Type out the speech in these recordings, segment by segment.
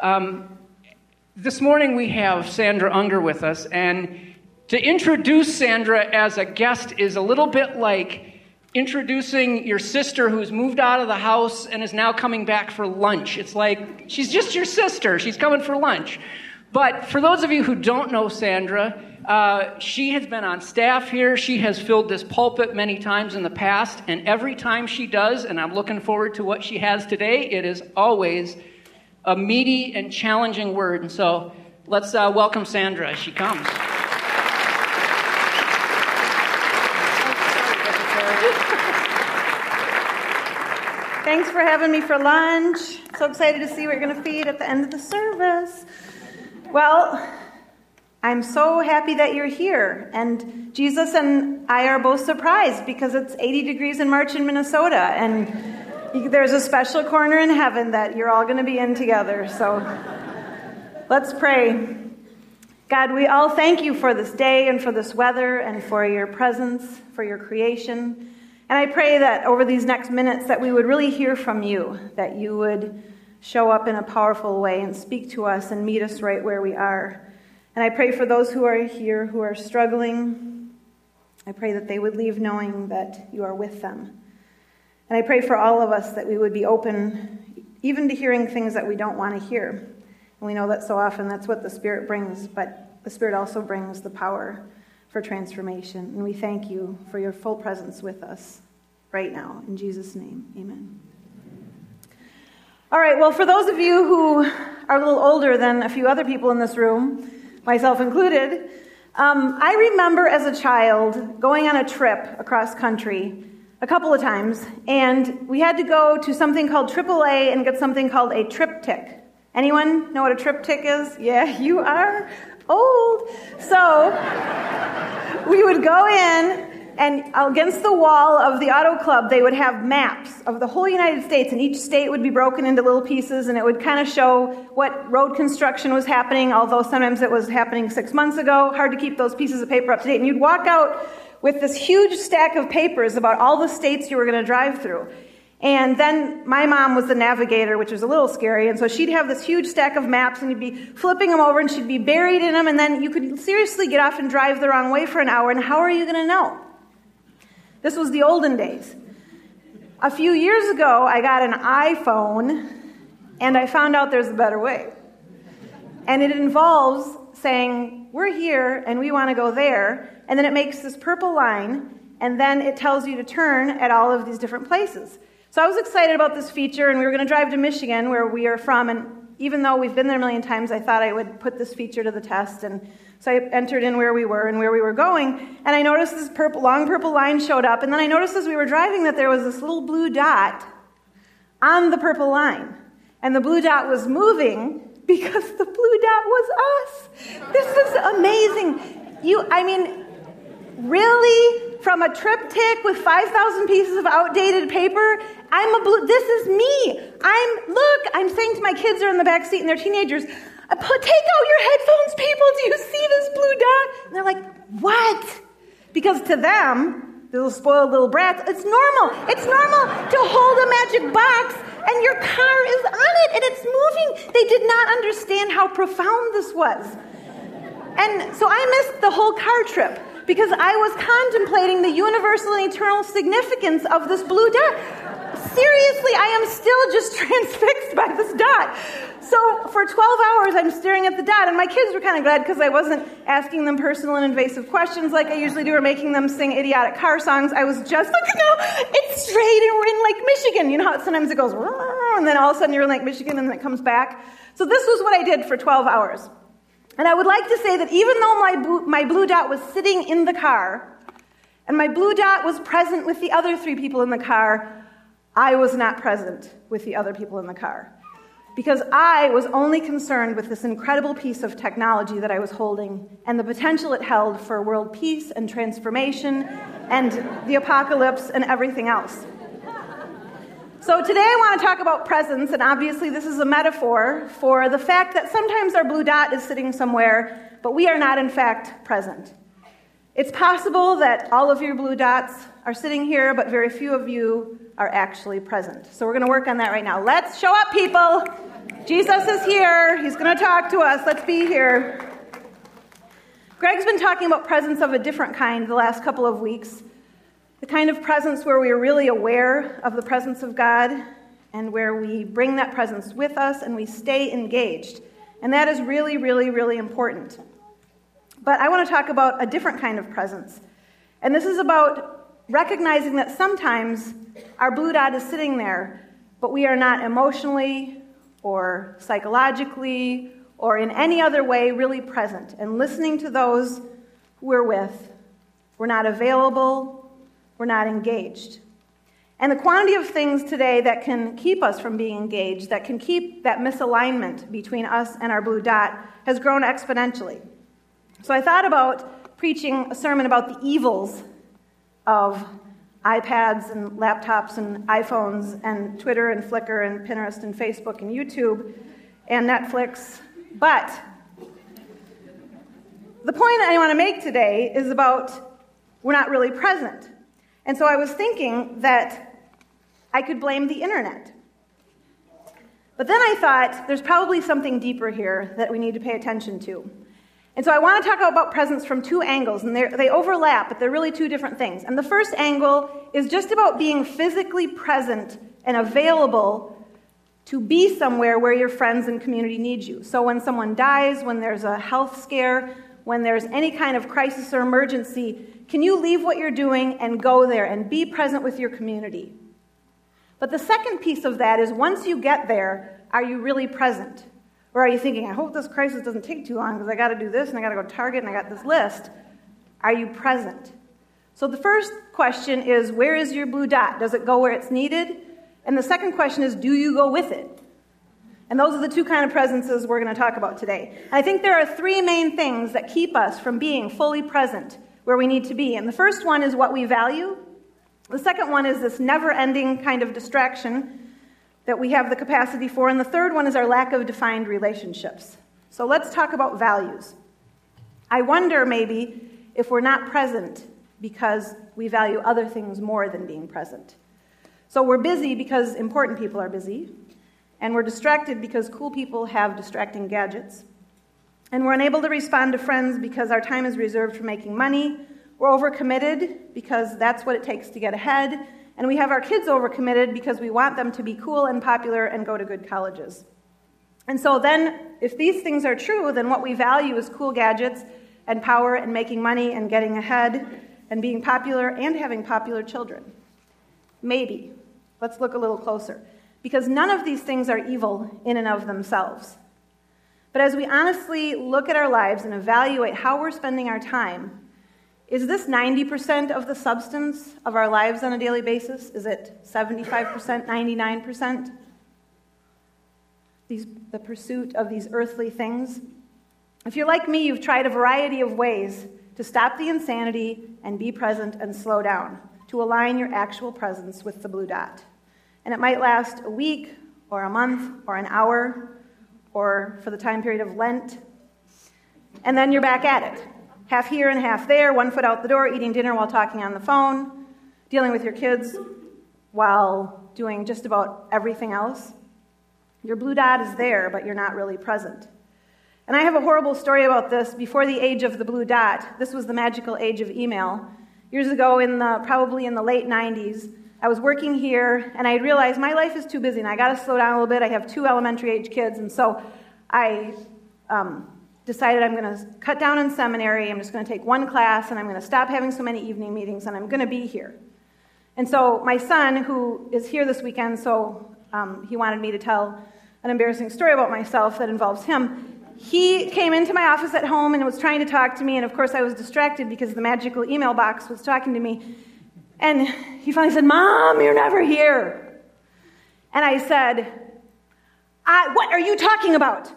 Um, this morning we have Sandra Unger with us, and to introduce Sandra as a guest is a little bit like introducing your sister who's moved out of the house and is now coming back for lunch. It's like she's just your sister, she's coming for lunch. But for those of you who don't know Sandra, uh, she has been on staff here. She has filled this pulpit many times in the past, and every time she does, and I'm looking forward to what she has today, it is always a meaty and challenging word. And so let's uh, welcome Sandra as she comes. Thanks for having me for lunch. So excited to see what you're going to feed at the end of the service. Well, I'm so happy that you're here. And Jesus and I are both surprised because it's 80 degrees in March in Minnesota. And there's a special corner in heaven that you're all going to be in together. So let's pray. God, we all thank you for this day and for this weather and for your presence, for your creation. And I pray that over these next minutes that we would really hear from you, that you would show up in a powerful way and speak to us and meet us right where we are. And I pray for those who are here who are struggling. I pray that they would leave knowing that you are with them. And I pray for all of us that we would be open even to hearing things that we don't want to hear. And we know that so often that's what the Spirit brings, but the Spirit also brings the power for transformation. And we thank you for your full presence with us right now. In Jesus' name, amen. All right, well, for those of you who are a little older than a few other people in this room, myself included, um, I remember as a child going on a trip across country a couple of times, and we had to go to something called AAA and get something called a TripTik. Anyone know what a TripTik is? Yeah, you are old. So we would go in and against the wall of the auto club, they would have maps of the whole United States, and each state would be broken into little pieces, and it would kind of show what road construction was happening, although sometimes it was happening six months ago. Hard to keep those pieces of paper up to date. And you'd walk out with this huge stack of papers about all the states you were going to drive through. And then my mom was the navigator, which was a little scary. And so she'd have this huge stack of maps and you'd be flipping them over and she'd be buried in them. And then you could seriously get off and drive the wrong way for an hour. And how are you going to know? This was the olden days. A few years ago, I got an iPhone and I found out there's a better way. And it involves saying, We're here and we want to go there. And then it makes this purple line and then it tells you to turn at all of these different places. So I was excited about this feature and we were going to drive to Michigan where we are from. And even though we've been there a million times, I thought I would put this feature to the test and so I entered in where we were and where we were going, and I noticed this purple, long purple line showed up, and then I noticed as we were driving that there was this little blue dot on the purple line. And the blue dot was moving because the blue dot was us. This is amazing. You, I mean, really? From a TripTik with 5,000 pieces of outdated paper? I'm a blue, this is me. I'm, look, I'm saying to my kids who are in the back seat and they're teenagers, uh, Take out your headphones, people. Do you see this blue dot? And they're like, What? Because to them, little spoiled little brats, it's normal. It's normal to hold a magic box and your car is on it and it's moving. They did not understand how profound this was. And so I missed the whole car trip because I was contemplating the universal and eternal significance of this blue dot. Seriously, I am still just transfixed by this dot. So for 12 hours, I'm staring at the dot, and my kids were kind of glad because I wasn't asking them personal and invasive questions like I usually do or making them sing idiotic car songs. I was just like, no, it's straight, and we're in Lake Michigan. You know how sometimes it goes, and then all of a sudden you're in Lake Michigan, and then it comes back. So this was what I did for 12 hours. And I would like to say that even though my my blue dot was sitting in the car, and my blue dot was present with the other three people in the car, I was not present with the other people in the car because I was only concerned with this incredible piece of technology that I was holding and the potential it held for world peace and transformation and the apocalypse and everything else. So, today I want to talk about presence, and obviously, this is a metaphor for the fact that sometimes our blue dot is sitting somewhere, but we are not, in fact, present. It's possible that all of your blue dots are sitting here, but very few of you are actually present. So we're going to work on that right now. Let's show up, people. Jesus is here. He's going to talk to us. Let's be here. Greg's been talking about presence of a different kind the last couple of weeks. The kind of presence where we are really aware of the presence of God and where we bring that presence with us and we stay engaged. And that is really, really, really important. But I want to talk about a different kind of presence. And this is about recognizing that sometimes our blue dot is sitting there, but we are not emotionally or psychologically or in any other way really present and listening to those we're with. We're not available, we're not engaged. And the quantity of things today that can keep us from being engaged, that can keep that misalignment between us and our blue dot, has grown exponentially. So I thought about preaching a sermon about the evils of iPads and laptops and iPhones and Twitter and Flickr and Pinterest and Facebook and YouTube and Netflix. But the point I want to make today is about we're not really present. And so I was thinking that I could blame the internet. But then I thought there's probably something deeper here that we need to pay attention to. And so I want to talk about presence from two angles, and they overlap, but they're really two different things. And the first angle is just about being physically present and available to be somewhere where your friends and community need you. So when someone dies, when there's a health scare, when there's any kind of crisis or emergency, can you leave what you're doing and go there and be present with your community? But the second piece of that is once you get there, are you really present? Or are you thinking, I hope this crisis doesn't take too long because I got to do this and I got to go Target and I got this list? Are you present? So the first question is, where is your blue dot? Does it go where it's needed? And the second question is, do you go with it? And those are the two kind of presences we're going to talk about today. And I think there are three main things that keep us from being fully present where we need to be. And the first one is what we value. The second one is this never ending kind of distraction that we have the capacity for. And the third one is our lack of defined relationships. So let's talk about values. I wonder maybe if we're not present because we value other things more than being present. So we're busy because important people are busy, and we're distracted because cool people have distracting gadgets. And we're unable to respond to friends because our time is reserved for making money. We're overcommitted because that's what it takes to get ahead. And we have our kids overcommitted because we want them to be cool and popular and go to good colleges. And so then, if these things are true, then what we value is cool gadgets and power and making money and getting ahead and being popular and having popular children. Maybe. Let's look a little closer. Because none of these things are evil in and of themselves. But as we honestly look at our lives and evaluate how we're spending our time, is this 90% of the substance of our lives on a daily basis? Is it 75%, 99%? These, the pursuit of these earthly things? If you're like me, you've tried a variety of ways to stop the insanity and be present and slow down to align your actual presence with the blue dot. And it might last a week or a month or an hour or for the time period of Lent. And then you're back at it. Half here and half there, one foot out the door, eating dinner while talking on the phone, dealing with your kids while doing just about everything else. Your blue dot is there, but you're not really present. And I have a horrible story about this. Before the age of the blue dot, this was the magical age of email. Years ago, in the, probably in the late 90s, I was working here and I realized my life is too busy and I got to slow down a little bit. I have two elementary age kids, and so I um, decided I'm going to cut down on seminary. I'm just going to take one class and I'm going to stop having so many evening meetings and I'm going to be here. And so my son, who is here this weekend, so um, he wanted me to tell an embarrassing story about myself that involves him he came into my office at home and was trying to talk to me, and of course I was distracted because the magical email box was talking to me. And he finally said, Mom, you're never here. And I said, I, What are you talking about?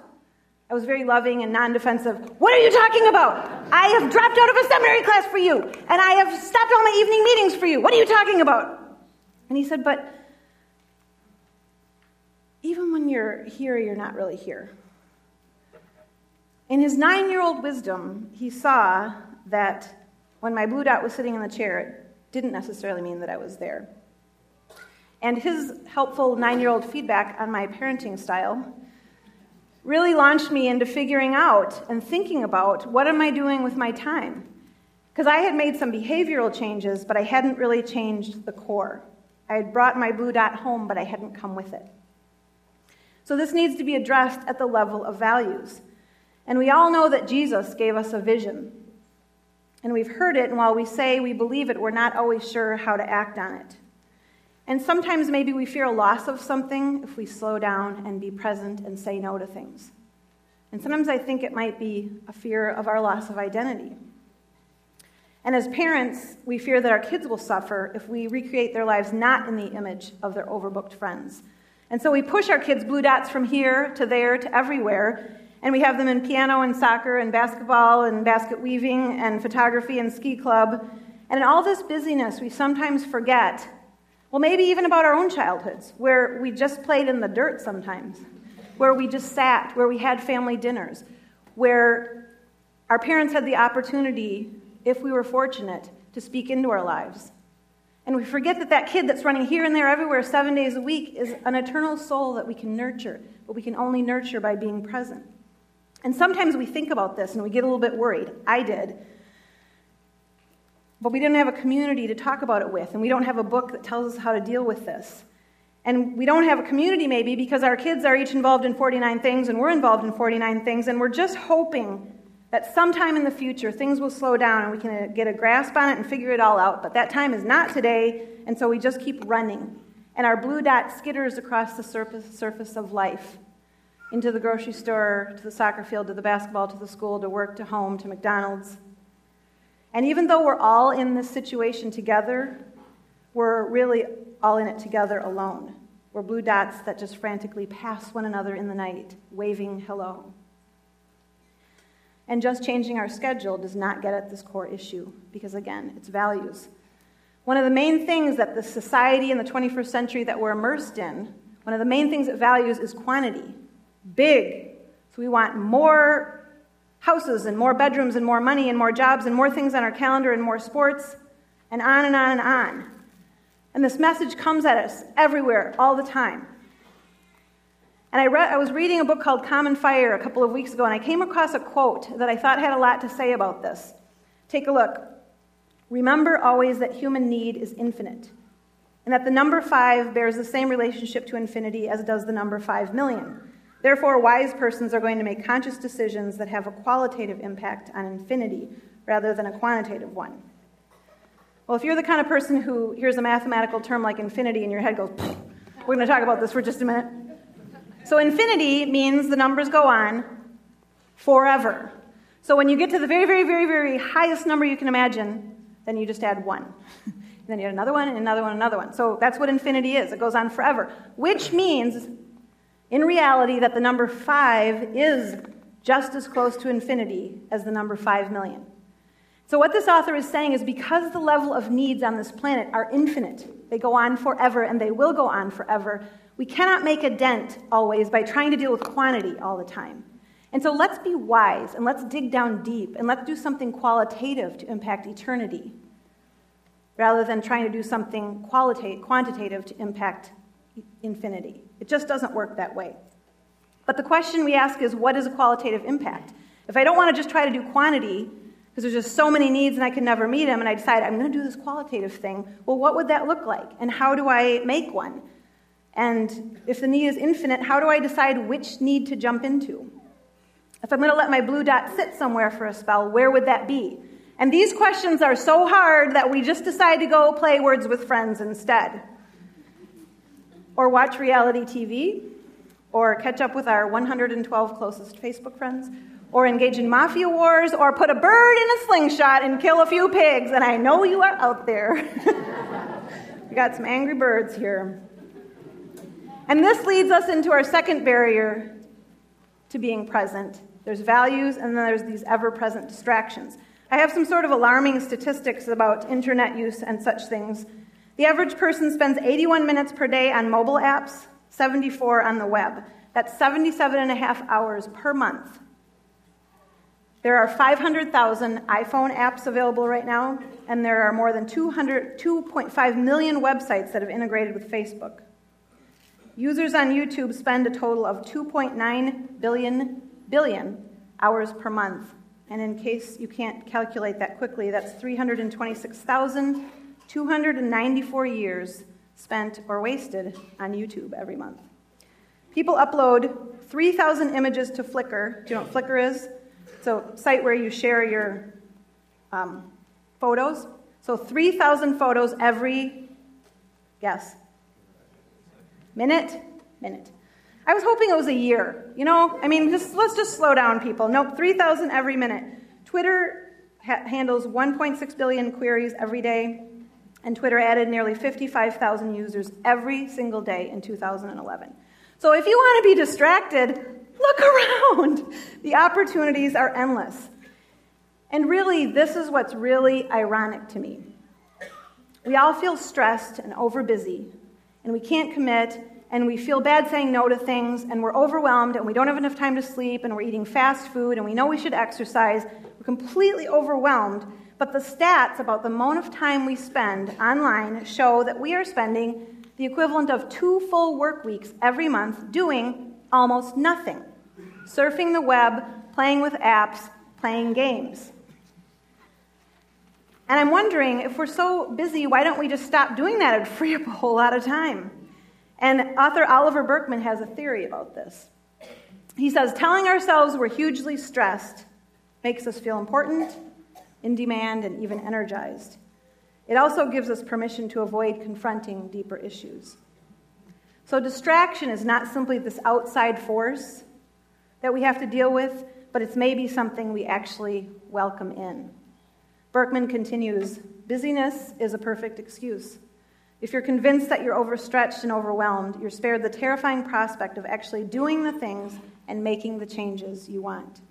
I was very loving and non defensive. What are you talking about? I have dropped out of a seminary class for you, and I have stopped all my evening meetings for you. What are you talking about? And he said, But even when you're here, you're not really here. In his nine year old wisdom, he saw that when my blue dot was sitting in the chair, it didn't necessarily mean that I was there. And his helpful nine year old feedback on my parenting style really launched me into figuring out and thinking about what am I doing with my time? Because I had made some behavioral changes, but I hadn't really changed the core. I had brought my blue dot home, but I hadn't come with it. So this needs to be addressed at the level of values. And we all know that Jesus gave us a vision. And we've heard it, and while we say we believe it, we're not always sure how to act on it. And sometimes maybe we fear a loss of something if we slow down and be present and say no to things. And sometimes I think it might be a fear of our loss of identity. And as parents, we fear that our kids will suffer if we recreate their lives not in the image of their overbooked friends. And so we push our kids' blue dots from here to there to everywhere, and we have them in piano and soccer and basketball and basket weaving and photography and ski club. And in all this busyness, we sometimes forget well, maybe even about our own childhoods, where we just played in the dirt sometimes, where we just sat, where we had family dinners, where our parents had the opportunity, if we were fortunate, to speak into our lives. And we forget that that kid that's running here and there everywhere seven days a week is an eternal soul that we can nurture, but we can only nurture by being present. And sometimes we think about this and we get a little bit worried. I did but we didn't have a community to talk about it with, and we don't have a book that tells us how to deal with this. And we don't have a community maybe because our kids are each involved in 49 things and we're involved in 49 things, and we're just hoping that sometime in the future things will slow down and we can get a grasp on it and figure it all out. But that time is not today, and so we just keep running. And our blue dot skitters across the surface, surface of life into the grocery store, to the soccer field, to the basketball, to the school, to work, to home, to McDonald's. And even though we're all in this situation together, we're really all in it together alone. We're blue dots that just frantically pass one another in the night, waving hello. And just changing our schedule does not get at this core issue because, again, it's values. One of the main things that the society in the 21st century that we're immersed in, one of the main things it values is quantity. Big. So we want more houses and more bedrooms and more money and more jobs and more things on our calendar and more sports and on and on and on. And this message comes at us everywhere, all the time. And I, I was reading a book called Common Fire a couple of weeks ago, and I came across a quote that I thought had a lot to say about this. Take a look. Remember always that human need is infinite, and that the number five bears the same relationship to infinity as does the number five million. Therefore, wise persons are going to make conscious decisions that have a qualitative impact on infinity rather than a quantitative one. Well, if you're the kind of person who hears a mathematical term like infinity and your head goes, we're going to talk about this for just a minute. So, infinity means the numbers go on forever. So, when you get to the very, very, very, very highest number you can imagine, then you just add one. and then you add another one, and another one, another one. So, that's what infinity is. It goes on forever, which means in reality, that the number five is just as close to infinity as the number five million. So, what this author is saying is because the level of needs on this planet are infinite, they go on forever and they will go on forever, we cannot make a dent always by trying to deal with quantity all the time. And so, let's be wise and let's dig down deep and let's do something qualitative to impact eternity rather than trying to do something quantitative to impact infinity. It just doesn't work that way. But the question we ask is what is a qualitative impact? If I don't want to just try to do quantity, because there's just so many needs and I can never meet them, and I decide I'm going to do this qualitative thing, well, what would that look like? And how do I make one? And if the need is infinite, how do I decide which need to jump into? If I'm going to let my blue dot sit somewhere for a spell, where would that be? And these questions are so hard that we just decide to go play words with friends instead or watch reality TV, or catch up with our 112 closest Facebook friends, or engage in mafia wars, or put a bird in a slingshot and kill a few pigs. And I know you are out there. we got some angry birds here. And this leads us into our second barrier to being present. There's values, and then there's these ever present distractions. I have some sort of alarming statistics about internet use and such things the average person spends 81 minutes per day on mobile apps, 74 on the web. That's 77 and a half hours per month. There are 500,000 iPhone apps available right now, and there are more than 200, 2.5 million websites that have integrated with Facebook. Users on YouTube spend a total of 2.9 billion billion hours per month. And in case you can't calculate that quickly, that's 326,294 years spent or wasted on YouTube every month. People upload 3,000 images to Flickr. Do you know what Flickr is? It's a site where you share your um, photos. So 3,000 photos every, guess, minute? Minute. I was hoping it was a year. You know, I mean, just, let's just slow down, people. Nope, 3,000 every minute. Twitter ha- handles 1.6 billion queries every day, and Twitter added nearly 55,000 users every single day in 2011. So if you want to be distracted, look around. The opportunities are endless. And really, this is what's really ironic to me. We all feel stressed and overbusy, and we can't commit, and we feel bad saying no to things, and we're overwhelmed, and we don't have enough time to sleep, and we're eating fast food, and we know we should exercise. We're completely overwhelmed, but the stats about the amount of time we spend online show that we are spending the equivalent of two full work weeks every month doing almost nothing surfing the web, playing with apps, playing games. And I'm wondering if we're so busy, why don't we just stop doing that It'd free up a whole lot of time? And author Oliver Burkeman has a theory about this. He says, telling ourselves we're hugely stressed makes us feel important, in demand, and even energized. It also gives us permission to avoid confronting deeper issues. So, distraction is not simply this outside force that we have to deal with, but it's maybe something we actually welcome in. Burkeman continues busyness is a perfect excuse. If you're convinced that you're overstretched and overwhelmed, you're spared the terrifying prospect of actually doing the things and making the changes you want.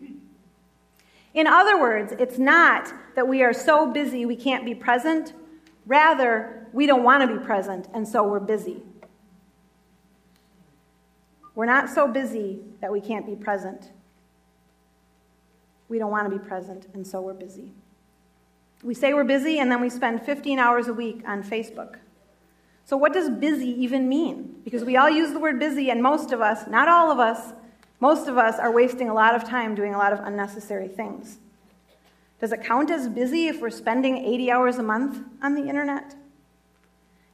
In other words, it's not that we are so busy we can't be present. Rather, we don't want to be present, and so we're busy. We're not so busy that we can't be present. We don't want to be present, and so we're busy. We say we're busy, and then we spend 15 hours a week on Facebook. So, what does busy even mean? Because we all use the word busy, and most of us, not all of us, most of us are wasting a lot of time doing a lot of unnecessary things. Does it count as busy if we're spending 80 hours a month on the internet?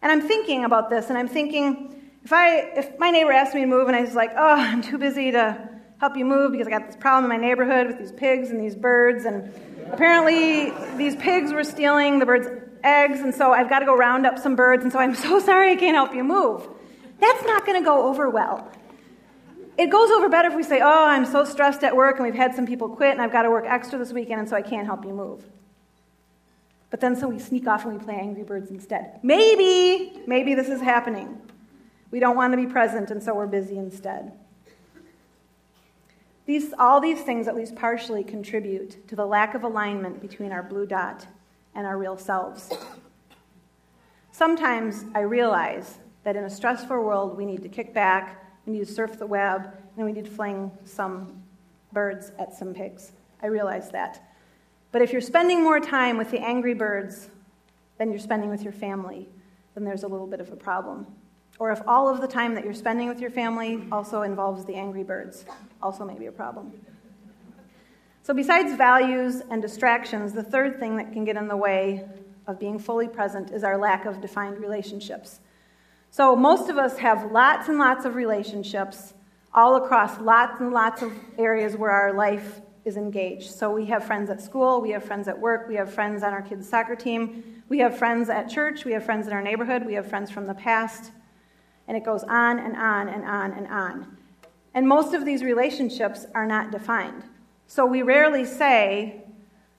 And I'm thinking about this, and I'm thinking, if, I, if my neighbor asked me to move and I was like, oh, I'm too busy to help you move because I got this problem in my neighborhood with these pigs and these birds, and apparently these pigs were stealing the birds' eggs, and so I've got to go round up some birds, and so I'm so sorry I can't help you move. That's not going to go over well. It goes over better if we say, oh, I'm so stressed at work, and we've had some people quit, and I've got to work extra this weekend, and so I can't help you move. But then so we sneak off and we play Angry Birds instead. Maybe, maybe this is happening. We don't want to be present, and so we're busy instead. These, all these things at least partially contribute to the lack of alignment between our blue dot and our real selves. Sometimes I realize that in a stressful world, we need to kick back, we need to surf the web, and we need to fling some birds at some pigs. I realize that. But if you're spending more time with the angry birds than you're spending with your family, then there's a little bit of a problem. Or if all of the time that you're spending with your family also involves the angry birds, also maybe a problem. So, besides values and distractions, the third thing that can get in the way of being fully present is our lack of defined relationships. So, most of us have lots and lots of relationships all across lots and lots of areas where our life is engaged. So, we have friends at school, we have friends at work, we have friends on our kids' soccer team, we have friends at church, we have friends in our neighborhood, we have friends from the past. And it goes on and on and on and on. And most of these relationships are not defined. So we rarely say,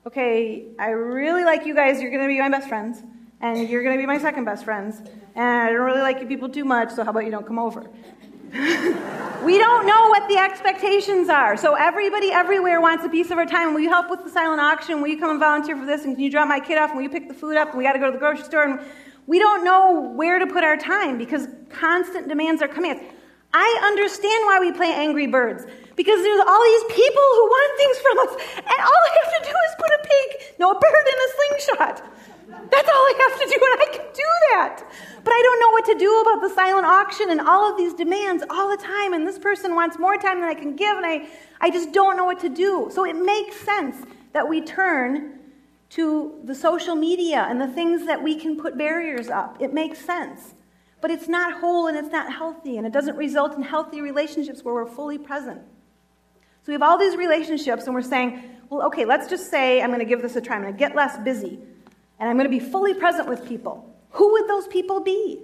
okay, I really like you guys, you're going to be my best friends, and you're going to be my second best friends, and I don't really like you people too much, so how about you don't come over? we don't know what the expectations are. So everybody everywhere wants a piece of our time. Will you help with the silent auction? Will you come and volunteer for this? And can you drop my kid off? And will you pick the food up? And we got to go to the grocery store. And we don't know where to put our time because constant demands are coming. I understand why we play Angry Birds because there's all these people who want things from us, and all I have to do is put a pig, no, a bird in a slingshot. That's all I have to do, and I can do that. But I don't know what to do about the silent auction and all of these demands all the time. And this person wants more time than I can give, and I, I just don't know what to do. So it makes sense that we turn to the social media and the things that we can put barriers up. It makes sense. But it's not whole and it's not healthy, and it doesn't result in healthy relationships where we're fully present. So we have all these relationships, and we're saying, well, okay, let's just say I'm going to give this a try. I'm going to get less busy, and I'm going to be fully present with people. Who would those people be?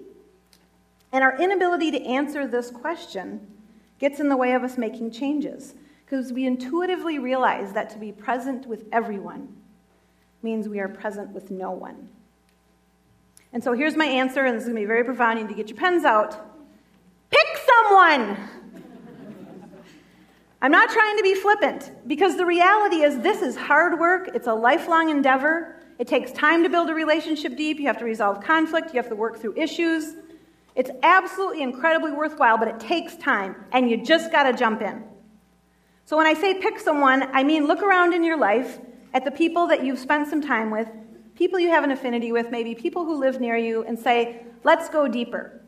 And our inability to answer this question gets in the way of us making changes because we intuitively realize that to be present with everyone means we are present with no one. And so here's my answer, and this is going to be very profound. You need to get your pens out. Pick someone! I'm not trying to be flippant because the reality is this is hard work, it's a lifelong endeavor. It takes time to build a relationship deep. You have to resolve conflict, you have to work through issues. It's absolutely incredibly worthwhile, but it takes time, and you just got to jump in. So when I say pick someone, I mean look around in your life at the people that you've spent some time with, people you have an affinity with, maybe people who live near you, and say, let's go deeper.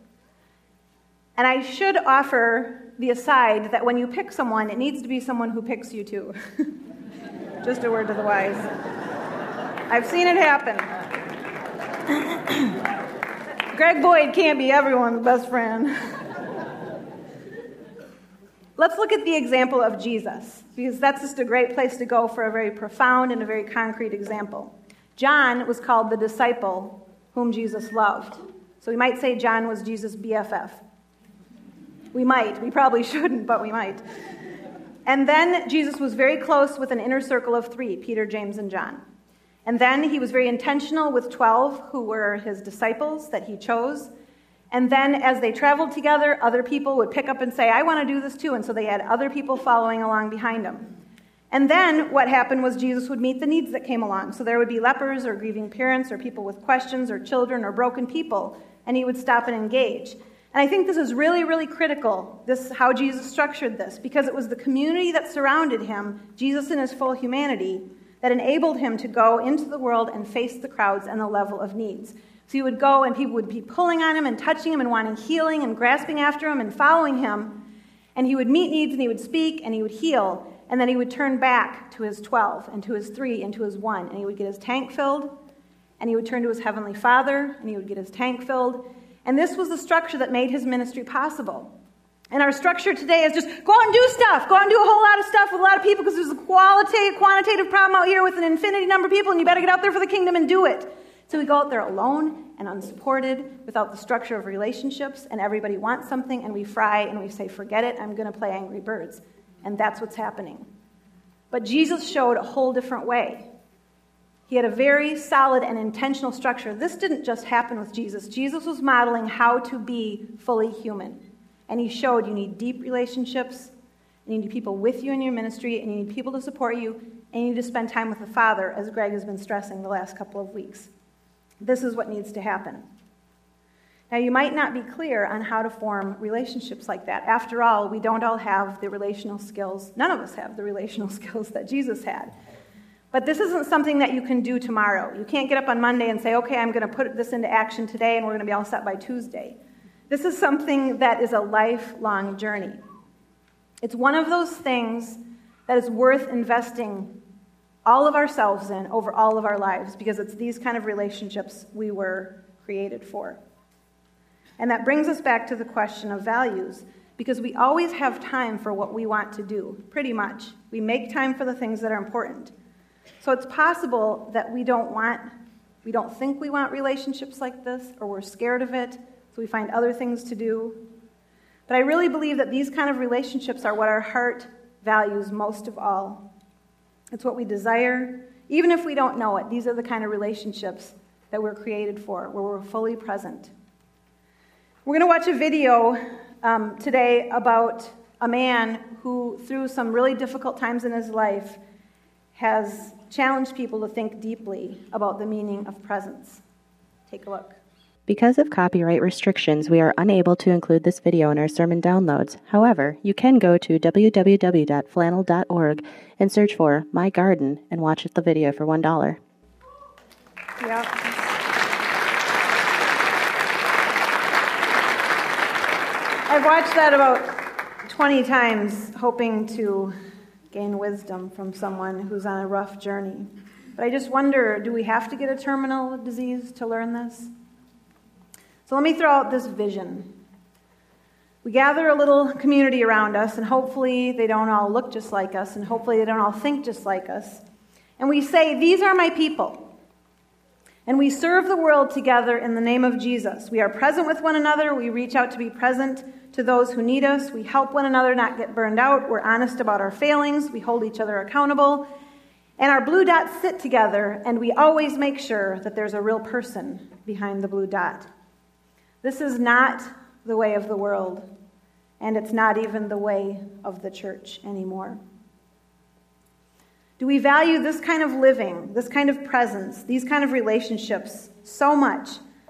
And I should offer the aside that when you pick someone, it needs to be someone who picks you too. Just a word to the wise. I've seen it happen. Greg Boyd can't be everyone's best friend. Let's look at the example of Jesus, because that's just a great place to go for a very profound and a very concrete example. John was called the disciple whom Jesus loved. So we might say John was Jesus' BFF. We might. We probably shouldn't, but we might. And then Jesus was very close with an inner circle of three Peter, James, and John. And then he was very intentional with 12 who were his disciples that he chose. And then as they traveled together, other people would pick up and say, I want to do this too. And so they had other people following along behind them. And then what happened was Jesus would meet the needs that came along. So there would be lepers or grieving parents or people with questions or children or broken people. And he would stop and engage. And I think this is really, really critical, this how Jesus structured this, because it was the community that surrounded him, Jesus in his full humanity, that enabled him to go into the world and face the crowds and the level of needs. So he would go and people would be pulling on him and touching him and wanting healing and grasping after him and following him. And he would meet needs and he would speak and he would heal. And then he would turn back to his 12 and to his 3 and to his 1. And he would get his tank filled and he would turn to his heavenly father and he would get his tank filled and this was the structure that made his ministry possible. And our structure today is just go out and do stuff. Go out and do a whole lot of stuff with a lot of people because there's a qualitative, quantitative problem out here with an infinity number of people, and you better get out there for the kingdom and do it. So we go out there alone and unsupported without the structure of relationships, and everybody wants something, and we fry and we say, forget it, I'm going to play Angry Birds. And that's what's happening. But Jesus showed a whole different way. He had a very solid and intentional structure. This didn't just happen with Jesus. Jesus was modeling how to be fully human. And he showed you need deep relationships, you need people with you in your ministry, and you need people to support you, and you need to spend time with the Father, as Greg has been stressing the last couple of weeks. This is what needs to happen. Now, you might not be clear on how to form relationships like that. After all, we don't all have the relational skills. None of us have the relational skills that Jesus had. But this isn't something that you can do tomorrow. You can't get up on Monday and say, okay, I'm going to put this into action today and we're going to be all set by Tuesday. This is something that is a lifelong journey. It's one of those things that is worth investing all of ourselves in over all of our lives because it's these kind of relationships we were created for. And that brings us back to the question of values because we always have time for what we want to do, pretty much. We make time for the things that are important. So it's possible that we don't want, we don't think we want relationships like this, or we're scared of it, so we find other things to do. But I really believe that these kind of relationships are what our heart values most of all. It's what we desire. Even if we don't know it, these are the kind of relationships that we're created for, where we're fully present. We're going to watch a video um, today about a man who, through some really difficult times in his life, has challenged people to think deeply about the meaning of presence. Take a look. Because of copyright restrictions, we are unable to include this video in our sermon downloads. However, you can go to www.flannel.org and search for My Garden and watch the video for $1. Yep. I've watched that about 20 times, hoping to gain wisdom from someone who's on a rough journey. But I just wonder do we have to get a terminal disease to learn this? So let me throw out this vision. We gather a little community around us, and hopefully they don't all look just like us, and hopefully they don't all think just like us. And we say, These are my people. And we serve the world together in the name of Jesus. We are present with one another. We reach out to be present to those who need us. We help one another not get burned out. We're honest about our failings. We hold each other accountable. And our blue dots sit together, and we always make sure that there's a real person behind the blue dot. This is not the way of the world, and it's not even the way of the church anymore. Do we value this kind of living, this kind of presence, these kind of relationships so much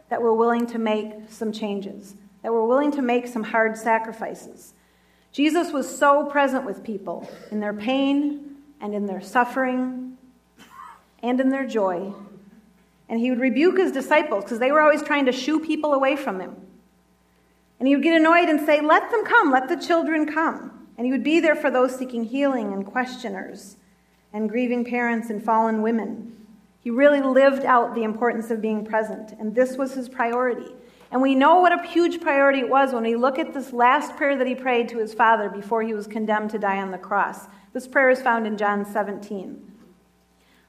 that we're willing to make some changes, that we're willing to make some hard sacrifices? Jesus was so present with people in their pain and in their suffering and in their joy. And he would rebuke his disciples because they were always trying to shoo people away from him. And he would get annoyed and say, Let them come, let the children come. And he would be there for those seeking healing and questioners and grieving parents and fallen women. He really lived out the importance of being present, and this was his priority. And we know what a huge priority it was when we look at this last prayer that he prayed to his Father before he was condemned to die on the cross. This prayer is found in John 17.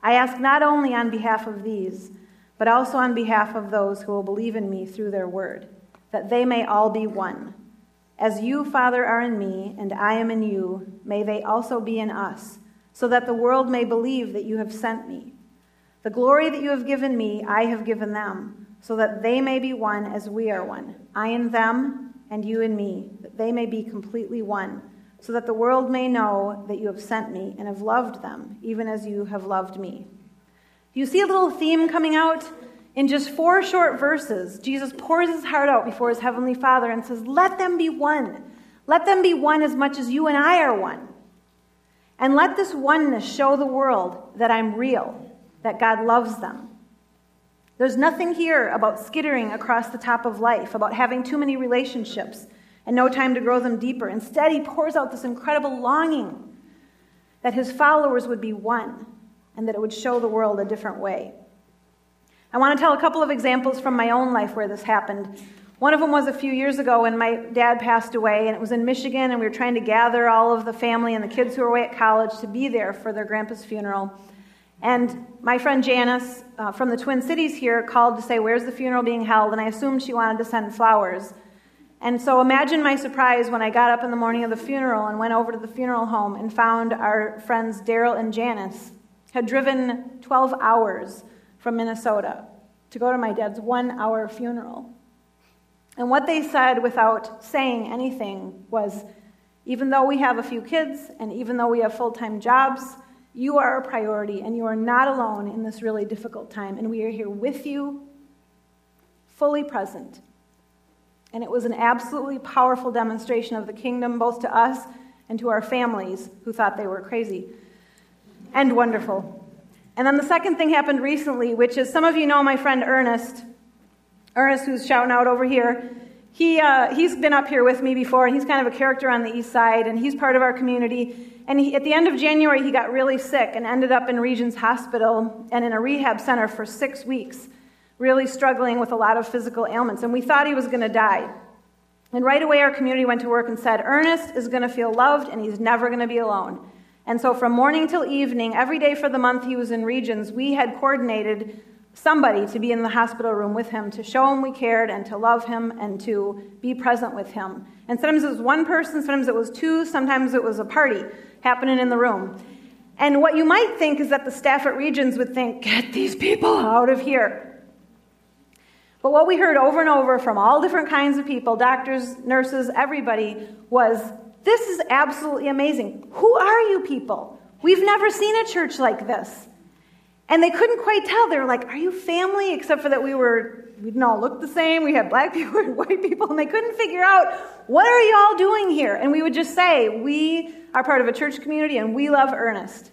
I ask not only on behalf of these, but also on behalf of those who will believe in me through their word, that they may all be one. As you, Father, are in me, and I am in you, may they also be in us so that the world may believe that you have sent me. The glory that you have given me, I have given them, so that they may be one as we are one. I in them, and you in me, that they may be completely one, so that the world may know that you have sent me and have loved them, even as you have loved me. You see a little theme coming out? In just four short verses, Jesus pours his heart out before his heavenly Father and says, Let them be one. Let them be one as much as you and I are one. And let this oneness show the world that I'm real, that God loves them. There's nothing here about skittering across the top of life, about having too many relationships and no time to grow them deeper. Instead, he pours out this incredible longing that his followers would be one and that it would show the world a different way. I want to tell a couple of examples from my own life where this happened. One of them was a few years ago when my dad passed away, and it was in Michigan, and we were trying to gather all of the family and the kids who were away at college to be there for their grandpa's funeral. And my friend Janice uh, from the Twin Cities here called to say, Where's the funeral being held? And I assumed she wanted to send flowers. And so imagine my surprise when I got up in the morning of the funeral and went over to the funeral home and found our friends Daryl and Janice had driven 12 hours from Minnesota to go to my dad's one hour funeral. And what they said without saying anything was even though we have a few kids and even though we have full time jobs, you are a priority and you are not alone in this really difficult time. And we are here with you, fully present. And it was an absolutely powerful demonstration of the kingdom, both to us and to our families who thought they were crazy and wonderful. And then the second thing happened recently, which is some of you know my friend Ernest. Ernest, who's shouting out over here, he, uh, he's been up here with me before, and he's kind of a character on the east side, and he's part of our community. And he, at the end of January, he got really sick and ended up in Regions Hospital and in a rehab center for six weeks, really struggling with a lot of physical ailments. And we thought he was going to die. And right away, our community went to work and said, Ernest is going to feel loved, and he's never going to be alone. And so, from morning till evening, every day for the month he was in Regions, we had coordinated somebody to be in the hospital room with him to show him we cared and to love him and to be present with him. And sometimes it was one person, sometimes it was two, sometimes it was a party happening in the room. And what you might think is that the staff at Regions would think, get these people out of here. But what we heard over and over from all different kinds of people doctors, nurses, everybody was, this is absolutely amazing. Who are you people? We've never seen a church like this. And they couldn't quite tell. They were like, Are you family? Except for that we were, we didn't all look the same. We had black people and white people, and they couldn't figure out, What are you all doing here? And we would just say, We are part of a church community and we love Ernest.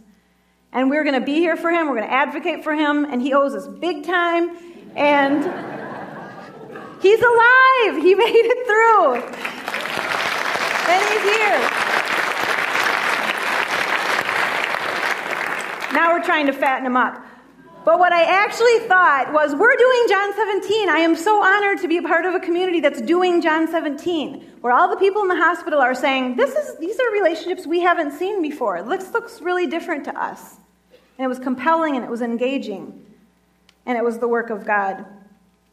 And we're going to be here for him. We're going to advocate for him. And he owes us big time. And he's alive. He made it through. He's here. Now we're trying to fatten him up. But what I actually thought was, we're doing John 17. I am so honored to be a part of a community that's doing John 17, where all the people in the hospital are saying, this is, these are relationships we haven't seen before. This looks really different to us. And it was compelling and it was engaging. And it was the work of God.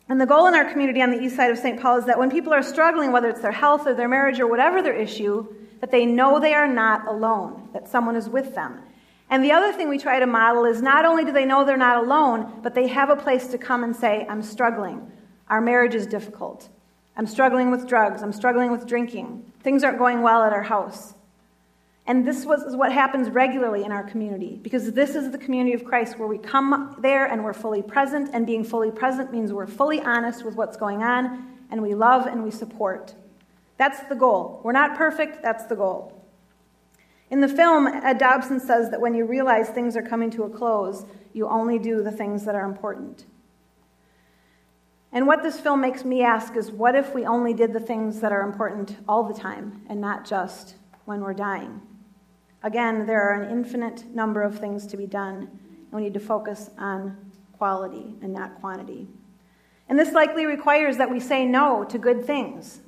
And the goal in our community on the east side of St. Paul is that when people are struggling, whether it's their health or their marriage or whatever their issue, that they know they are not alone, that someone is with them. And the other thing we try to model is not only do they know they're not alone, but they have a place to come and say, I'm struggling. Our marriage is difficult. I'm struggling with drugs. I'm struggling with drinking. Things aren't going well at our house. And this was what happens regularly in our community because this is the community of Christ where we come there and we're fully present. And being fully present means we're fully honest with what's going on and we love and we support. That's the goal. We're not perfect, that's the goal. In the film, Ed Dobson says that when you realize things are coming to a close, you only do the things that are important. And what this film makes me ask is what if we only did the things that are important all the time and not just when we're dying? Again, there are an infinite number of things to be done, and we need to focus on quality and not quantity. And this likely requires that we say no to good things.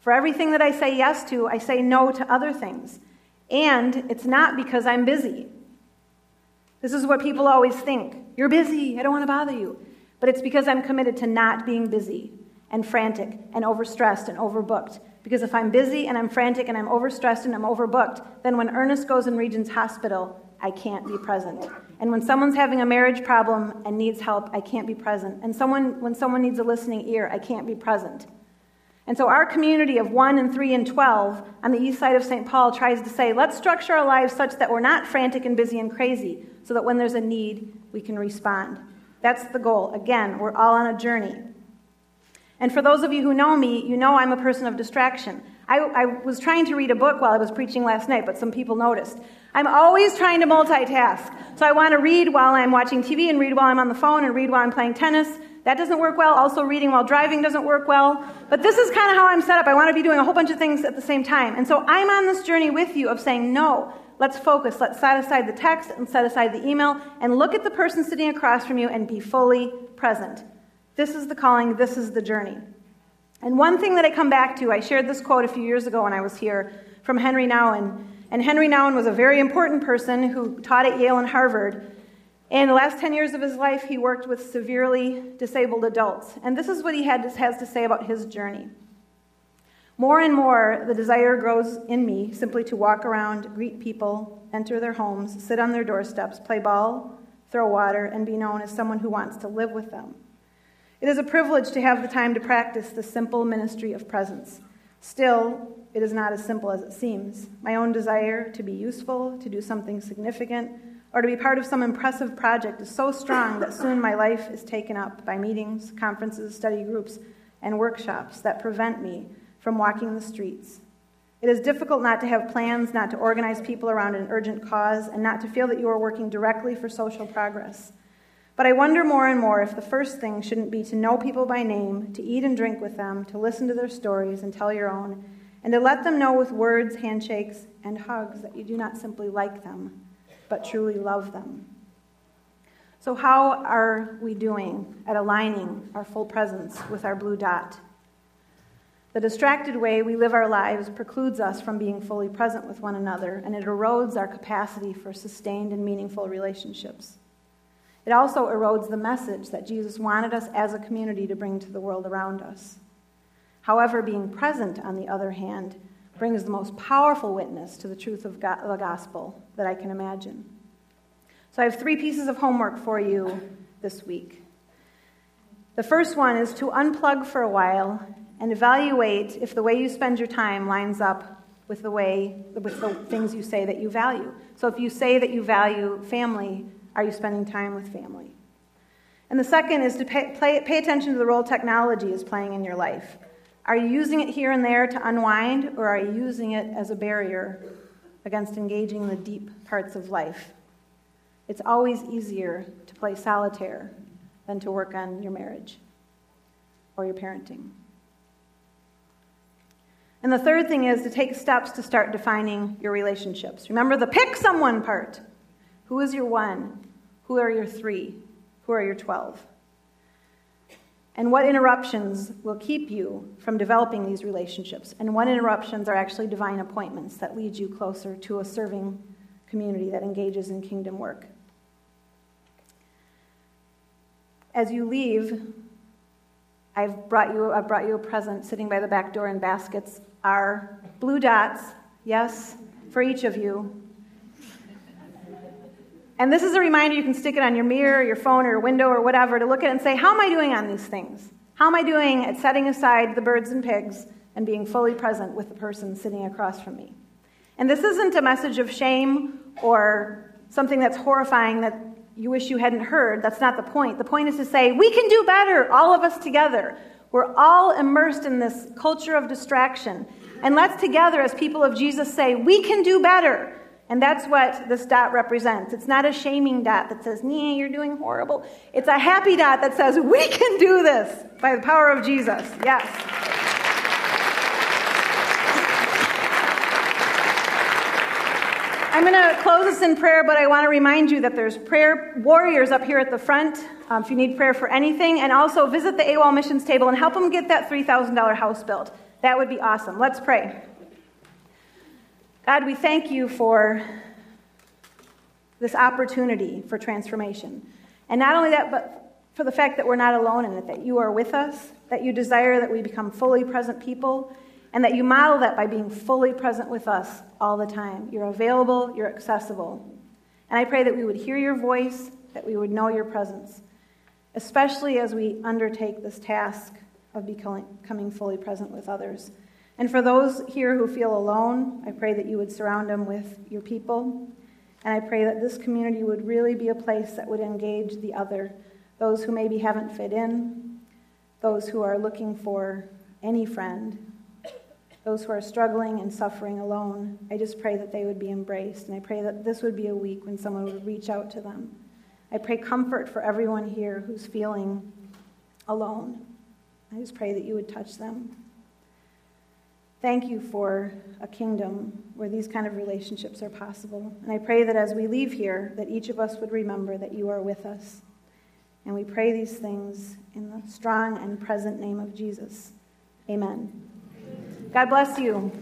For everything that I say yes to, I say no to other things. And it's not because I'm busy. This is what people always think. You're busy. I don't want to bother you. But it's because I'm committed to not being busy and frantic and overstressed and overbooked. Because if I'm busy and I'm frantic and I'm overstressed and I'm overbooked, then when Ernest goes in Regions Hospital, I can't be present. And when someone's having a marriage problem and needs help, I can't be present. And someone, when someone needs a listening ear, I can't be present. And so our community of 1 and 3 and 12 on the east side of St. Paul tries to say, let's structure our lives such that we're not frantic and busy and crazy, so that when there's a need, we can respond. That's the goal. Again, we're all on a journey. And for those of you who know me, you know I'm a person of distraction. I, I, was trying to read a book while I was preaching last night, but some people noticed. I'm always trying to multitask. So I want to read while I'm watching TV and read while I'm on the phone and read while I'm playing tennis that doesn't work well. Also, reading while driving doesn't work well. But this is kind of how I'm set up. I want to be doing a whole bunch of things at the same time. And so I'm on this journey with you of saying, no, let's focus. Let's set aside the text and set aside the email and look at the person sitting across from you and be fully present. This is the calling, this is the journey. And one thing that I come back to, I shared this quote a few years ago when I was here from Henry Nouwen. And Henry Nouwen was a very important person who taught at Yale and Harvard. In the last 10 years of his life, he worked with severely disabled adults. And this is what he had, has to say about his journey. More and more, the desire grows in me simply to walk around, greet people, enter their homes, sit on their doorsteps, play ball, throw water, and be known as someone who wants to live with them. It is a privilege to have the time to practice the simple ministry of presence. Still, it is not as simple as it seems. My own desire to be useful, to do something significant, or to be part of some impressive project is so strong that soon my life is taken up by meetings, conferences, study groups, and workshops that prevent me from walking the streets. It is difficult not to have plans, not to organize people around an urgent cause, and not to feel that you are working directly for social progress. But I wonder more and more if the first thing shouldn't be to know people by name, to eat and drink with them, to listen to their stories and tell your own, and to let them know with words, handshakes, and hugs that you do not simply like them, but truly love them. So, how are we doing at aligning our full presence with our blue dot? The distracted way we live our lives precludes us from being fully present with one another, and it erodes our capacity for sustained and meaningful relationships. It also erodes the message that Jesus wanted us as a community to bring to the world around us. However, being present, on the other hand, brings the most powerful witness to the truth of the gospel that I can imagine. So I have three pieces of homework for you this week. The first one is to unplug for a while and evaluate if the way you spend your time lines up with the way with the things you say that you value. So if you say that you value family, are you spending time with family? And the second is to pay, pay, pay attention to the role technology is playing in your life. Are you using it here and there to unwind, or are you using it as a barrier against engaging the deep parts of life? It's always easier to play solitaire than to work on your marriage or your parenting. And the third thing is to take steps to start defining your relationships. Remember the pick someone part. Who is your one? Who are your three? Who are your 12? And what interruptions will keep you from developing these relationships? And what interruptions are actually divine appointments that lead you closer to a serving community that engages in kingdom work? As you leave, I've brought you, I've brought you a present sitting by the back door in baskets are blue dots, yes, for each of you. And this is a reminder you can stick it on your mirror, your phone, or your window, or whatever to look at it and say, How am I doing on these things? How am I doing at setting aside the birds and pigs and being fully present with the person sitting across from me? And this isn't a message of shame or something that's horrifying that you wish you hadn't heard. That's not the point. The point is to say, we can do better, all of us together. We're all immersed in this culture of distraction. And let's together, as people of Jesus, say, we can do better. And that's what this dot represents. It's not a shaming dot that says, nee, you're doing horrible. It's a happy dot that says, we can do this by the power of Jesus. Yes. I'm going to close this in prayer, but I want to remind you that there's prayer warriors up here at the front um, if you need prayer for anything. And also visit the AWOL missions table and help them get that $3,000 house built. That would be awesome. Let's pray. God, we thank you for this opportunity for transformation. And not only that, but for the fact that we're not alone in it, that you are with us, that you desire that we become fully present people, and that you model that by being fully present with us all the time. You're available, you're accessible. And I pray that we would hear your voice, that we would know your presence, especially as we undertake this task of becoming fully present with others. And for those here who feel alone, I pray that you would surround them with your people. And I pray that this community would really be a place that would engage the other, those who maybe haven't fit in, those who are looking for any friend, those who are struggling and suffering alone. I just pray that they would be embraced. And I pray that this would be a week when someone would reach out to them. I pray comfort for everyone here who's feeling alone. I just pray that you would touch them. Thank you for a kingdom where these kind of relationships are possible. And I pray that as we leave here, that each of us would remember that you are with us. And we pray these things in the strong and present name of Jesus. Amen. God bless you.